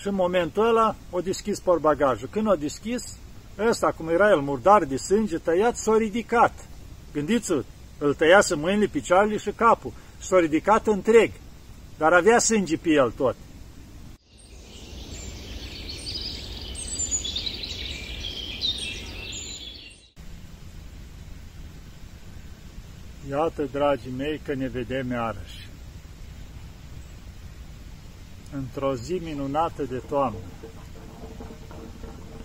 Și în momentul ăla o deschis porbagajul. Când o deschis, ăsta, cum era el murdar de sânge, tăiat, s-a ridicat. Gândiți-vă, îl tăiase mâinile, picioarele și capul. S-a ridicat întreg, dar avea sânge pe el tot. Iată, dragii mei, că ne vedem iarăși. Într-o zi minunată de toamnă.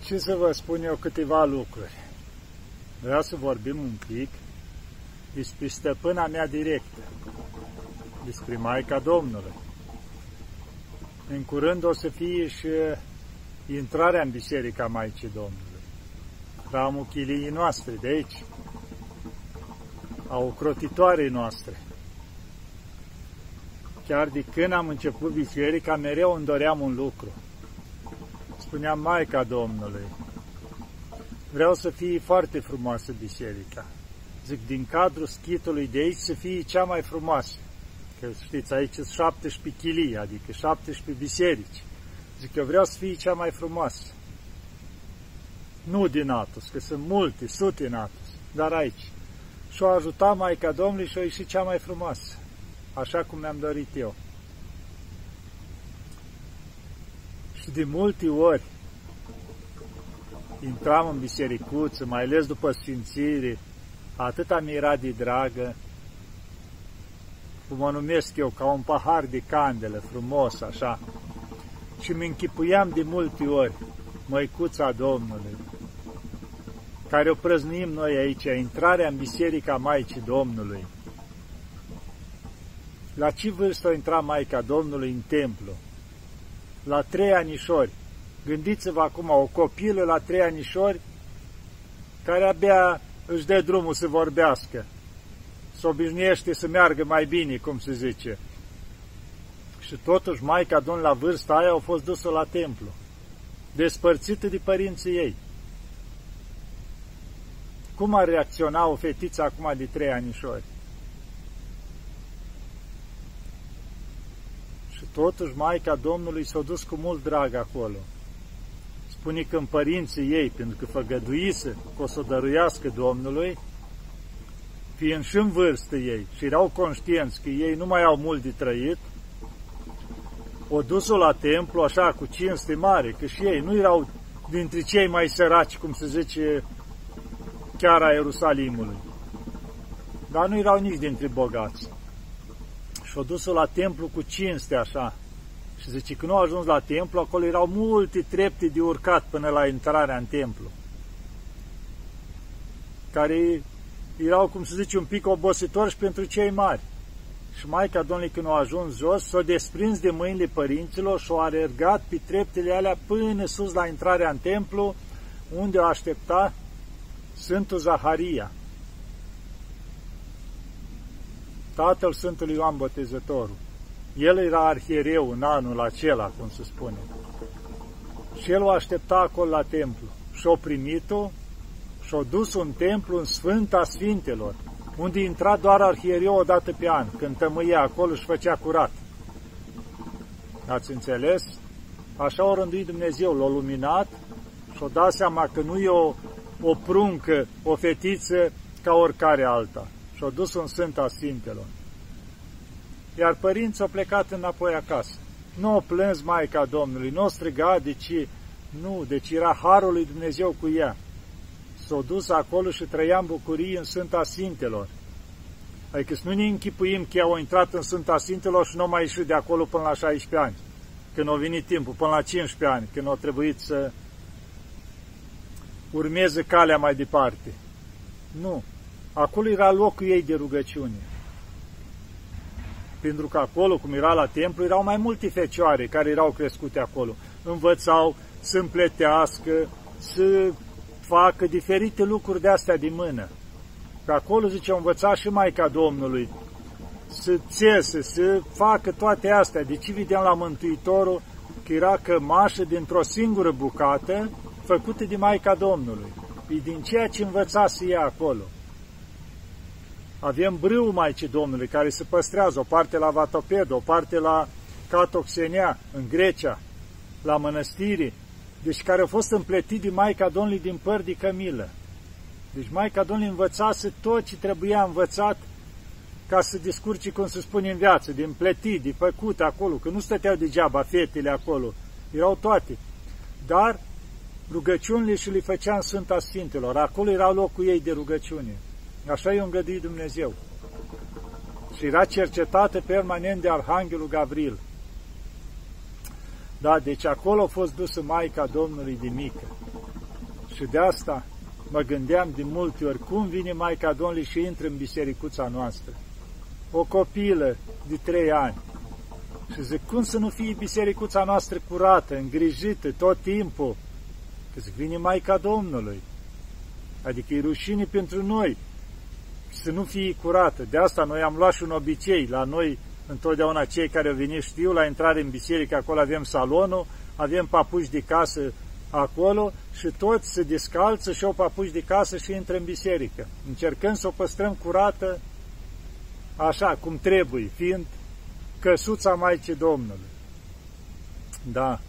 Și să vă spun eu câteva lucruri. Vreau să vorbim un pic despre stăpâna mea directă, despre Maica Domnului. În curând o să fie și intrarea în Biserica Maicii Domnului, hramul chiliei noastre de aici, a ocrotitoarei noastre. Chiar de când am început biserica, mereu îmi doream un lucru. Spuneam Maica Domnului, vreau să fie foarte frumoasă biserica. Zic, din cadrul schitului de aici să fie cea mai frumoasă. Că știți, aici sunt 17 chilii, adică 17 biserici. Zic, eu vreau să fie cea mai frumoasă. Nu din Atos, că sunt multe, sute în Atos, dar aici și o ajuta Maica Domnului și o ieși cea mai frumoasă, așa cum mi-am dorit eu. Și de multe ori intram în bisericuță, mai ales după sfințire, atâta mi era de dragă, cum o numesc eu, ca un pahar de candelă, frumos, așa, și mi închipuiam de multe ori măicuța Domnului, care o prăznuim noi aici, intrarea în Biserica Maicii Domnului. La ce vârstă a intrat Maica Domnului în templu? La trei anișori. Gândiți-vă acum, o copilă la trei anișori care abia își dă drumul să vorbească, să obișnuiește să meargă mai bine, cum se zice. Și totuși Maica Domnului la vârsta aia a fost dusă la templu, despărțită de părinții ei. Cum ar reacționa o fetiță acum de trei anișori? Totuși Maica Domnului s-a dus cu mult drag acolo. Spune că în părinții ei, pentru că făgăduise că o să dăruiască Domnului, fiind și în vârstă ei și erau conștienți că ei nu mai au mult de trăit, o dus-o la templu așa cu cinste mare, că și ei nu erau dintre cei mai săraci, cum se zice chiar a Ierusalimului. Dar nu erau nici dintre bogați. Și-au dus la templu cu cinste așa. Și zice, că nu au ajuns la templu, acolo erau multe trepte de urcat până la intrarea în templu. Care erau, cum se zice, un pic obositori și pentru cei mari. Și Maica Domnului când au ajuns jos, s-au desprins de mâinile părinților și au alergat pe treptele alea până sus la intrarea în templu, unde o aștepta Sfântul Zaharia, tatăl Sfântului Ioan Botezătorul. El era arhiereu în anul acela, cum se spune. Și el o aștepta acolo la templu. Și-o primit-o și-o dus un templu în Sfânta Sfintelor, unde intra doar arhiereu o dată pe an, când tămâia acolo și făcea curat. Ați înțeles? Așa o rânduit Dumnezeu, l-a luminat și-o dat seama că nu e o o pruncă, o fetiță ca oricare alta. Și-o dus în Sfânta Sfintelor. Iar părinții au plecat înapoi acasă. Nu o plâns Maica Domnului, nu o striga, deci nu, deci era Harul lui Dumnezeu cu ea. S-o dus acolo și trăia în bucurie în Sfânta Sfintelor. Adică să nu ne închipuim că au intrat în Sfânta Sfintelor și nu au mai ieșit de acolo până la 16 ani, când au venit timpul, până la 15 ani, când au trebuit să urmeze calea mai departe. Nu. Acolo era locul ei de rugăciune. Pentru că acolo, cum era la templu, erau mai multe fecioare care erau crescute acolo. Învățau să împletească, să facă diferite lucruri de astea din mână. Că acolo, zice, învăța și Maica Domnului să țese, să facă toate astea. Deci vedeam la Mântuitorul că era cămașă dintr-o singură bucată făcute de Maica Domnului, e din ceea ce învățase ea acolo. Avem brâu Maicii Domnului care se păstrează, o parte la Vatoped, o parte la Catoxenia, în Grecia. la mănăstire, deci care au fost împletit de Maica Domnului din păr de cămilă. Deci Maica Domnului învățase tot ce trebuia învățat ca să descurci, cum se spune în viață, din plătit, de făcut acolo, că nu stăteau degeaba fetele acolo, erau toate. Dar rugăciunile și le făcea în Sfânta Sfintelor, acolo era locul ei de rugăciune. Așa i-a îngăduit Dumnezeu. Și era cercetată permanent de Arhanghelul Gavril. Da, deci acolo a fost dusă Maica Domnului de mică. Și de asta mă gândeam de multe ori, cum vine Maica Domnului și intră în bisericuța noastră. O copilă de trei ani. Și zic, cum să nu fie bisericuța noastră curată, îngrijită tot timpul? Că zic, vine Maica Domnului. Adică e rușine pentru noi să nu fie curată. De asta noi am luat și un obicei. La noi, întotdeauna cei care au venit știu, la intrare în biserică, acolo avem salonul, avem papuși de casă acolo și toți se descalță și au papuși de casă și intră în biserică. Încercăm să o păstrăm curată așa cum trebuie, fiind căsuța Maicii Domnului. Da.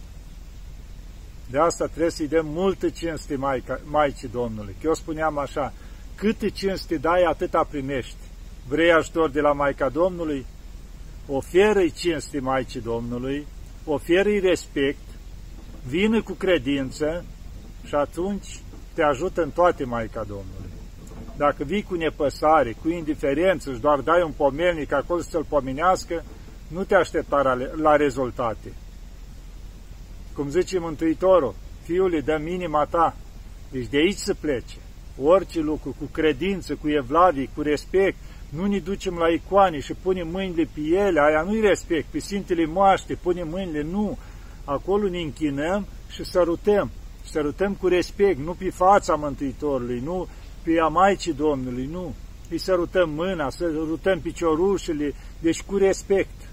De asta trebuie să-i dăm multă cinste Maica, Maicii Domnului. Că eu spuneam așa, câte cinste dai, atâta primești. Vrei ajutor de la Maica Domnului? Oferă-i cinste Maicii Domnului, oferă-i respect, vină cu credință și atunci te ajută în toate Maica Domnului. Dacă vii cu nepăsare, cu indiferență și doar dai un pomelnic acolo să-l pomenească, nu te aștepta la, la rezultate. Cum zice Mântuitorul, fiule, dă minima ta, deci de aici să plece. Orice lucru, cu credință, cu evlavie, cu respect, nu ne ducem la icoane și punem mâinile pe ele, aia nu-i respect, pe Sfintele Moaște, punem mâinile, nu. Acolo ne închinăm și sărutăm. Sărutăm cu respect, nu pe fața Mântuitorului, nu pe a Maicii Domnului, nu. Îi sărutăm mâna, sărutăm piciorușele, deci cu respect.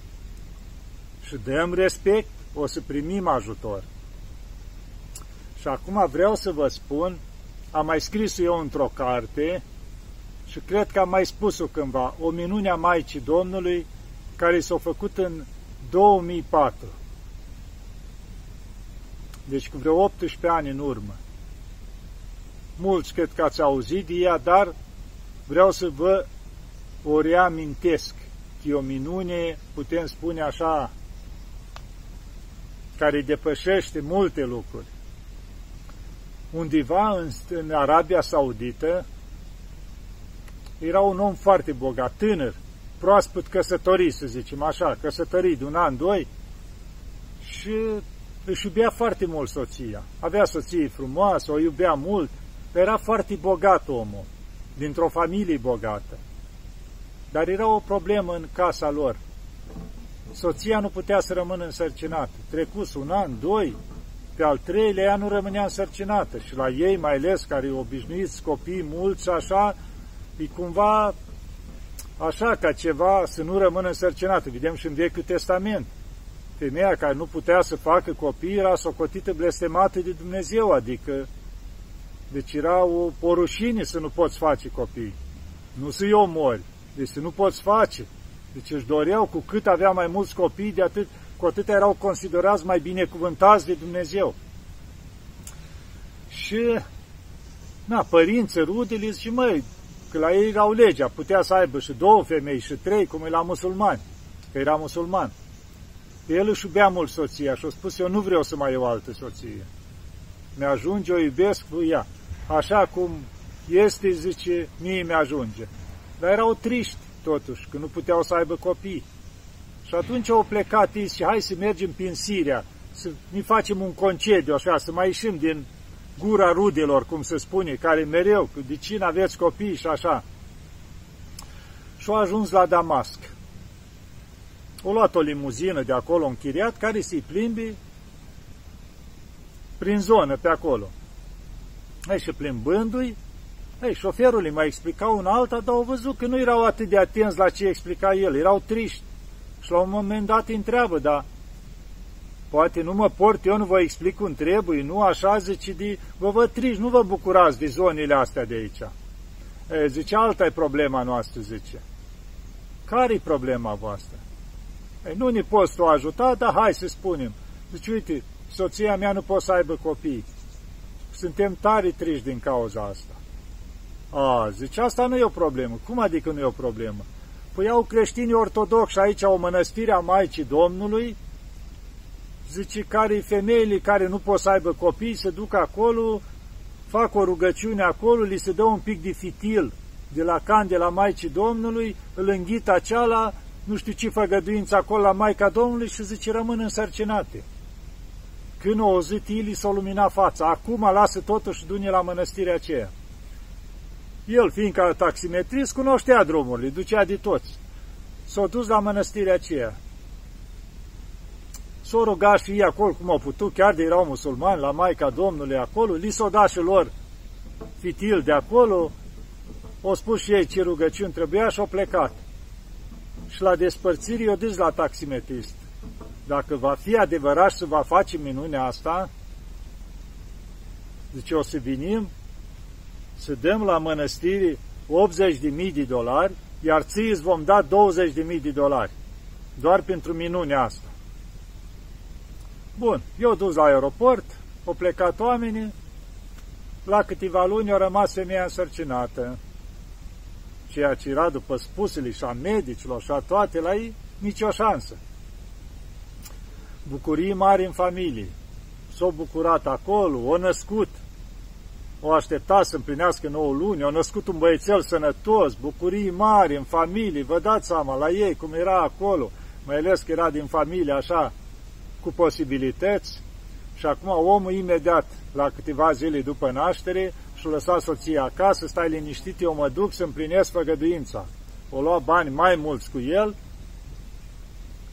Și dăm respect, o să primim ajutor. Și acum vreau să vă spun, am mai scris eu într-o carte și cred că am mai spus-o cândva, o minune a Maicii Domnului care s-a făcut în 2004. Deci cu vreo 18 ani în urmă. Mulți cred că ați auzit de ea, dar vreau să vă o reamintesc. Că e o minune, putem spune așa, care depășește multe lucruri. Undeva în, în Arabia Saudită era un om foarte bogat, tânăr, proaspăt căsătorit, să zicem așa, căsătorit de un an, doi, și își iubea foarte mult soția. Avea soție frumoasă, o iubea mult, era foarte bogat omul, dintr-o familie bogată. Dar era o problemă în casa lor. Soția nu putea să rămână însărcinată. Trecus un an, doi, pe al treilea ea nu rămânea însărcinată și la ei, mai ales care obișnuiți copii mulți așa, e cumva așa ca ceva să nu rămână însărcinată. Vedem și în Vechiul Testament. Femeia care nu putea să facă copii era socotită blestemată de Dumnezeu, adică deci era o porușine să nu poți face copii. Nu să-i omori, deci să nu poți face. Deci își doreau cu cât avea mai mulți copii, de atât, cu atât erau considerați mai binecuvântați de Dumnezeu. Și, na, părinții, rudele, și măi, că la ei erau legea, putea să aibă și două femei și trei, cum e la musulmani, că era musulman. El își iubea mult soția și a spus, eu nu vreau să mai iau altă soție. Mi-ajunge, o iubesc cu ea. Așa cum este, zice, mie mi-ajunge. Dar erau triști, totuși, că nu puteau să aibă copii. Și atunci au plecat ei și hai să mergem prin Siria, să ne facem un concediu, așa, să mai ieșim din gura rudelor, cum se spune, care mereu, de cine aveți copii și așa. Și au ajuns la Damasc. O luat o limuzină de acolo închiriat, care să-i plimbi prin zonă, pe acolo. Ei, și plimbându-i, ei, șoferul îi mai explica un alta, dar au văzut că nu erau atât de atenți la ce explica el, erau triști. Și la un moment dat îi întreabă, dar poate nu mă port, eu nu vă explic cum trebuie, nu așa, zice, de, vă văd triști, nu vă bucurați de zonele astea de aici. E, zice, alta e problema noastră, zice. Care e problema voastră? Ei, nu ne poți tu ajuta, dar hai să spunem. Zice, uite, soția mea nu poate să aibă copii. Suntem tare triști din cauza asta. A, zice, asta nu e o problemă. Cum adică nu e o problemă? Păi au creștini ortodoxi aici o mănăstire a Maicii Domnului, zice, care femeile care nu pot să aibă copii se duc acolo, fac o rugăciune acolo, li se dă un pic de fitil de la candela Maicii Domnului, îl înghit aceala, nu știu ce făgăduință acolo la Maica Domnului și zice, rămân însărcinate. Când o auzit Ili s-a luminat fața, acum lasă totul și dune la mănăstirea aceea. El, fiindcă taximetrist, cunoștea drumurile, ducea de toți. S-a dus la mănăstirea aceea. S-a rugat și ei acolo cum au putut, chiar de erau musulmani, la Maica Domnului acolo, li s-a dat și lor fitil de acolo, au spus și ei ce rugăciuni trebuia și au plecat. Și la despărțire i-au dus la taximetrist. Dacă va fi adevărat și să va face minunea asta, zice, o să vinim să dăm la mănăstiri 80.000 de dolari, iar ție îți vom da 20.000 de dolari. Doar pentru minunea asta. Bun, eu dus la aeroport, au plecat oamenii, la câteva luni au rămas femeia însărcinată. Ceea ce era după spusele și a medicilor și a toate la ei, nicio șansă. Bucurii mari în familie. S-au bucurat acolo, o născut, o aștepta să împlinească 9 luni, au născut un băiețel sănătos, bucurii mari în familie, vă dați seama la ei cum era acolo, mai ales că era din familie așa, cu posibilități, și acum omul imediat, la câteva zile după naștere, și-a lăsat soția acasă, stai liniștit, eu mă duc să împlinesc făgăduința. O lua bani mai mulți cu el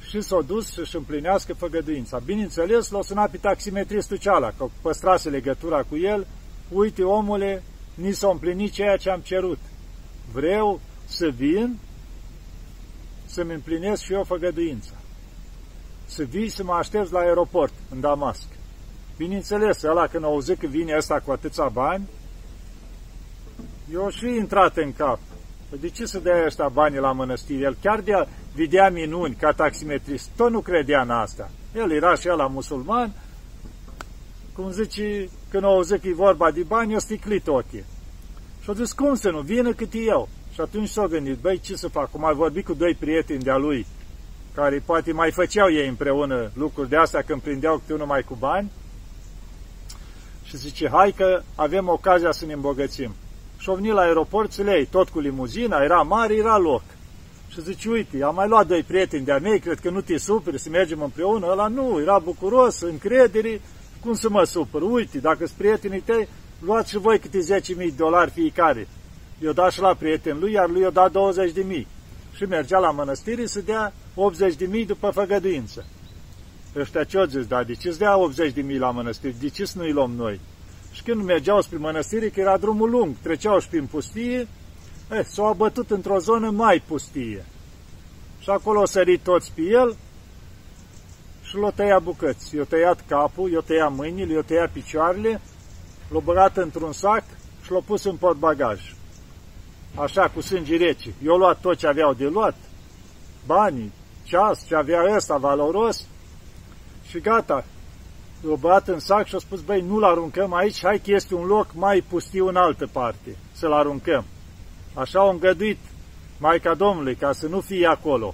și s-a dus să-și împlinească făgăduința. Bineînțeles, l-a sunat pe taximetristul ceala, că păstrase legătura cu el uite omule, ni s-a împlinit ceea ce am cerut. Vreau să vin să-mi împlinesc și eu făgăduința. Să vii să mă aștepți la aeroport, în Damasc. Bineînțeles, ăla când auzit că vine ăsta cu atâția bani, eu și intrat în cap. Păi de ce să dea ăștia bani la mănăstire? El chiar de vedea minuni ca taximetrist, tot nu credea în asta. El era și la musulman, cum zice, când au auzit că e vorba de bani, o sticlit ochii. Și-a zis, cum să nu, vină cât e eu. Și atunci s-a gândit, băi, ce să fac? Cum ai vorbit cu doi prieteni de-a lui, care poate mai făceau ei împreună lucruri de astea când prindeau câte unul mai cu bani, și zice, hai că avem ocazia să ne îmbogățim. Și-au venit la aeroport să le tot cu limuzina, era mare, era loc. Și zice, uite, am mai luat doi prieteni de-a mei, cred că nu te superi să mergem împreună. Ăla nu, era bucuros, încredere, cum să mă supăr? Uite, dacă sunt prietenii tăi, luați și voi câte 10.000 de dolari fiecare. Eu da și la prieten lui, iar lui eu da 20.000. Și mergea la mănăstire să dea 80.000 după făgăduință. Ăștia ce-o zis, da, de ce-ți dea 80.000 la mănăstire? De ce să nu-i luăm noi? Și când mergeau spre mănăstire, că era drumul lung, treceau și prin pustie, eh, s-au abătut într-o zonă mai pustie. Și acolo au sărit toți pe el și l-a tăiat bucăți. I-a tăiat capul, i-a tăiat mâinile, i-a tăiat picioarele, l-a băgat într-un sac și l-a pus în portbagaj. Așa, cu sânge rece. Eu luat tot ce aveau de luat, banii, ceas, ce avea ăsta valoros și gata. L-a băgat în sac și a spus, băi, nu-l aruncăm aici, hai că este un loc mai pustiu în altă parte, să-l aruncăm. Așa au îngăduit Maica Domnului, ca să nu fie acolo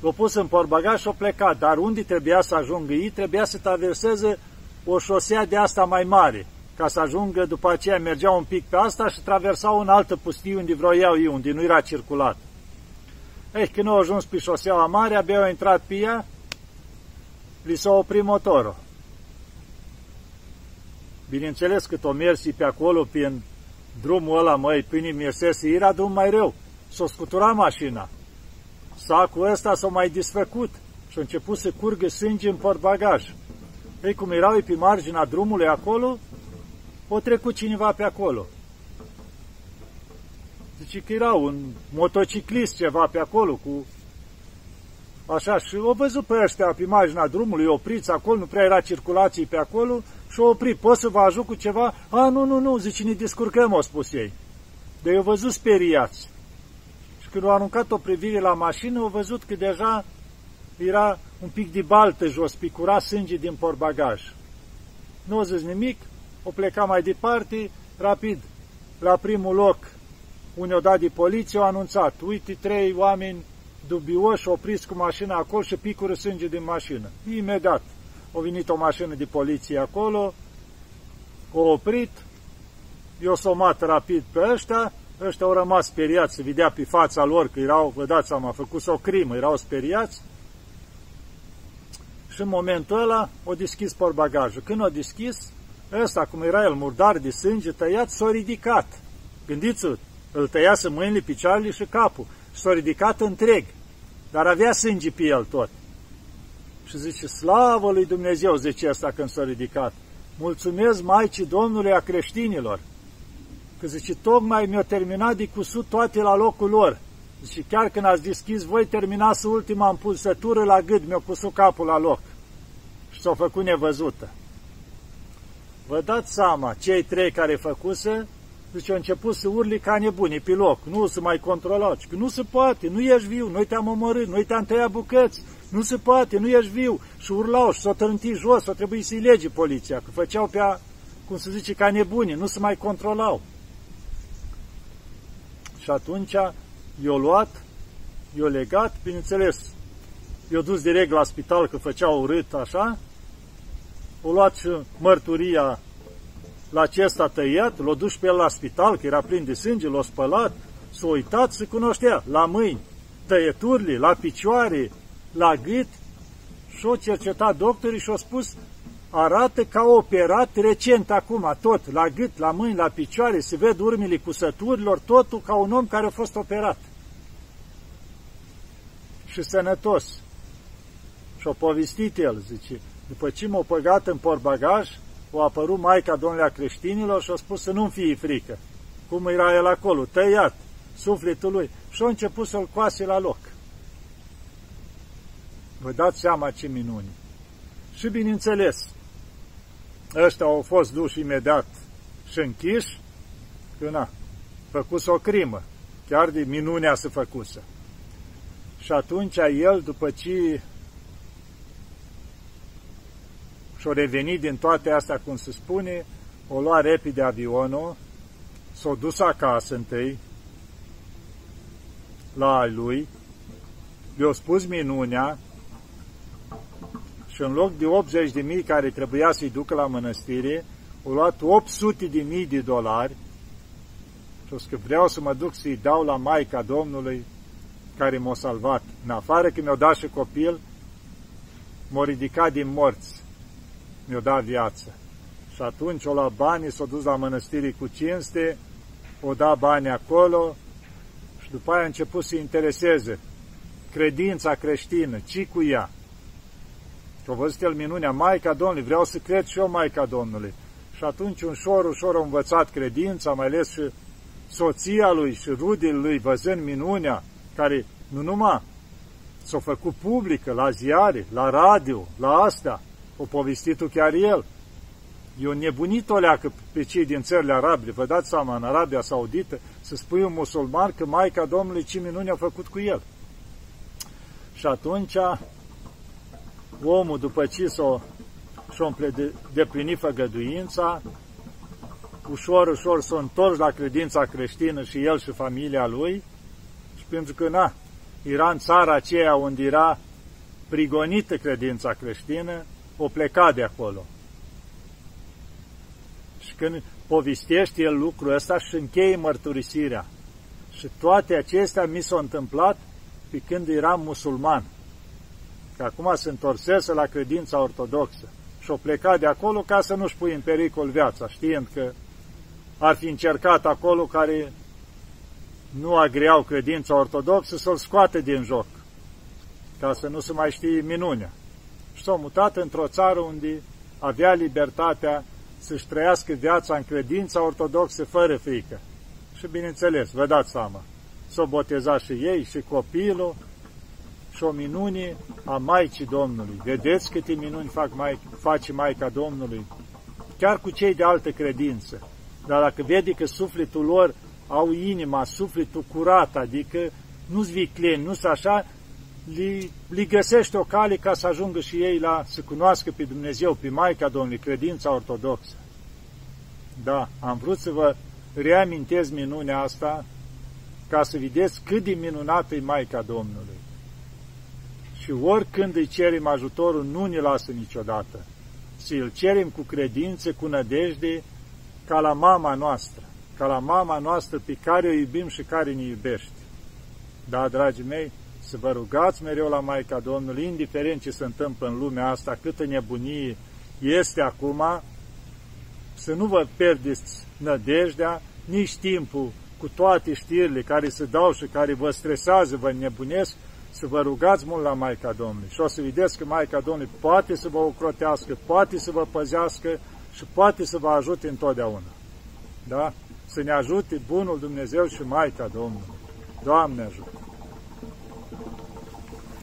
l-a pus în portbagaj și a plecat, dar unde trebuia să ajungă ei, trebuia să traverseze o șosea de asta mai mare, ca să ajungă, după aceea mergeau un pic pe asta și traversau în altă pustie unde vroiau ei, unde nu era circulat. Ei, când au ajuns pe șoseaua mare, abia au intrat pe ea, li s-a oprit motorul. Bineînțeles, cât o mersi pe acolo, prin drumul ăla, măi, până mersese, era drum mai rău. S-a scuturat mașina sacul ăsta s-a mai disfăcut și a început să curgă sânge în portbagaj. Ei, cum erau ei pe marginea drumului acolo, o trecut cineva pe acolo. Zice că era un motociclist ceva pe acolo cu Așa, și o văzut pe ăștia pe marginea drumului, opriți acolo, nu prea era circulație pe acolo și o oprit. Pot să vă ajut cu ceva? A, nu, nu, nu, zice, ne descurcăm, au spus ei. De eu văzut speriați când au aruncat o privire la mașină, au văzut că deja era un pic de baltă jos, picura sânge din porbagaj. Nu a zis nimic, o pleca mai departe, rapid, la primul loc, unde o dat de poliție, au anunțat, uite, trei oameni dubioși opriți cu mașina acolo și picură sânge din mașină. Imediat a venit o mașină de poliție acolo, o oprit, i-o somat rapid pe ăștia, ăștia au rămas speriați, se vedea pe fața lor că erau, vă dați seama, făcut o crimă, erau speriați. Și în momentul ăla o deschis porbagajul. Când o deschis, ăsta, cum era el murdar de sânge, tăiat, s-a ridicat. Gândiți-vă, îl tăiase mâinile, picioarele și capul. S-a ridicat întreg, dar avea sânge pe el tot. Și zice, slavă lui Dumnezeu, zice asta când s-a ridicat. Mulțumesc Maicii Domnului a creștinilor. Că zice, tocmai mi-a terminat de cusut toate la locul lor. Zice, chiar când ați deschis, voi terminați ultima împulsătură la gât, mi-a cusut capul la loc. Și s-a făcut nevăzută. Vă dați seama, cei trei care făcuse, zice, au început să urli ca nebuni pe loc, nu să mai controlați, că nu se poate, nu ești viu, noi te-am omorât, noi te-am tăiat bucăți, nu se poate, nu ești viu. Și urlau și s-o trânti jos, o trebuie să-i lege poliția, că făceau pe, a, cum se zice, ca nebuni, nu se mai controlau. Și atunci i-o luat, i-o legat, bineînțeles, i-o dus direct la spital, că făceau urât așa, o luat și mărturia la acesta tăiat, l-o dus pe el la spital, că era plin de sânge, l-a spălat, s-a uitat, se cunoștea, la mâini, tăieturile, la picioare, la gât. Și o cercetat doctorii și au spus arată ca operat recent acum, tot, la gât, la mâini, la picioare, se ved urmele cusăturilor, totul ca un om care a fost operat. Și sănătos. Și a povestit el, zice, după ce m-a păgat în portbagaj, a apărut Maica Domnului a creștinilor și a spus să nu-mi fie frică. Cum era el acolo, tăiat, sufletul lui. Și a început să-l coase la loc. Vă dați seama ce minuni. Și bineînțeles, ăștia au fost duși imediat și închiși, că na, făcus o crimă, chiar de minunea să făcusă. Și atunci el, după ce și-o revenit din toate astea, cum se spune, o lua repede avionul, s-o dus acasă întâi, la al lui, i-a spus minunea, și în loc de 80 de mii care trebuia să-i ducă la mănăstire, au luat 800 de mii de dolari și o că vreau să mă duc să-i dau la Maica Domnului care m-a salvat. În afară că mi-a dat și copil, m-a ridicat din morți, mi-a dat viață. Și atunci o la banii, s-a dus la mănăstire cu cinste, o da bani acolo și după aia a început să intereseze credința creștină, ci cu ea. Și a văzut el minunea, Maica Domnului, vreau să cred și eu Maica Domnului. Și atunci ușor, ușor a învățat credința, mai ales și soția lui și rudele lui, văzând minunea, care nu numai s-a făcut publică la ziare, la radio, la astea, o povestit chiar el. E nebunit o leacă pe cei din țările arabe. Vă dați seama, în Arabia Saudită, să spui un musulman că Maica Domnului ce minune a făcut cu el. Și atunci omul după ce s-o și-o deplinit făgăduința, ușor, ușor s-a întors la credința creștină și el și familia lui și pentru că, na, era în țara aceea unde era prigonită credința creștină, o pleca de acolo. Și când povestește el lucrul ăsta și încheie mărturisirea. Și toate acestea mi s-au întâmplat pe când eram musulman că acum se întorsese la credința ortodoxă și o pleca de acolo ca să nu-și pui în pericol viața, știind că ar fi încercat acolo care nu agreau credința ortodoxă să-l scoate din joc, ca să nu se mai știe minunea. Și s-a mutat într-o țară unde avea libertatea să-și trăiască viața în credința ortodoxă fără frică. Și bineînțeles, vă dați seama, s-au botezat și ei și copilul, și o minune a Maicii Domnului. Vedeți câte minuni fac Maic, face Maica Domnului? Chiar cu cei de altă credință. Dar dacă vede că sufletul lor au inima, sufletul curat, adică nu-s vicleni, nu-s așa, li, li găsește o cale ca să ajungă și ei la să cunoască pe Dumnezeu, pe Maica Domnului, credința ortodoxă. Da, am vrut să vă reamintez minunea asta ca să vedeți cât de minunată e Maica Domnului. Și oricând îi cerem ajutorul, nu ne lasă niciodată. Să îl cerem cu credință, cu nădejde, ca la mama noastră, ca la mama noastră pe care o iubim și care ne iubește. Da, dragii mei, să vă rugați mereu la Maica Domnului, indiferent ce se întâmplă în lumea asta, câtă nebunie este acum, să nu vă pierdeți nădejdea, nici timpul cu toate știrile care se dau și care vă stresează, vă nebunesc, să vă rugați mult la Maica Domnului și o să vedeți că Maica Domnului poate să vă ocrotească, poate să vă păzească și poate să vă ajute întotdeauna. Da? Să ne ajute Bunul Dumnezeu și Maica Domnului. Doamne ajută!